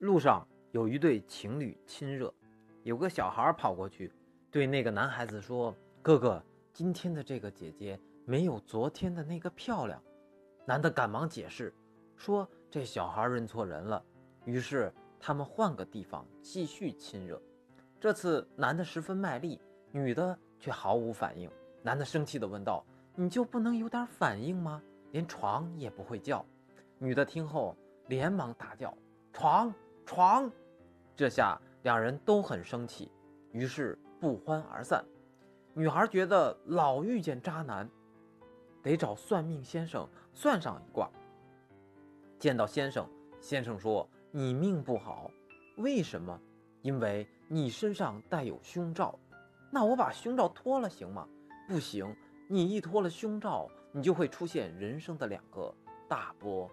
路上有一对情侣亲热，有个小孩跑过去，对那个男孩子说：“哥哥，今天的这个姐姐没有昨天的那个漂亮。”男的赶忙解释说：“这小孩认错人了。”于是他们换个地方继续亲热。这次男的十分卖力，女的却毫无反应。男的生气地问道：“你就不能有点反应吗？连床也不会叫？”女的听后连忙大叫：“床！”床，这下两人都很生气，于是不欢而散。女孩觉得老遇见渣男，得找算命先生算上一卦。见到先生，先生说：“你命不好，为什么？因为你身上带有胸罩。那我把胸罩脱了行吗？不行，你一脱了胸罩，你就会出现人生的两个大波。”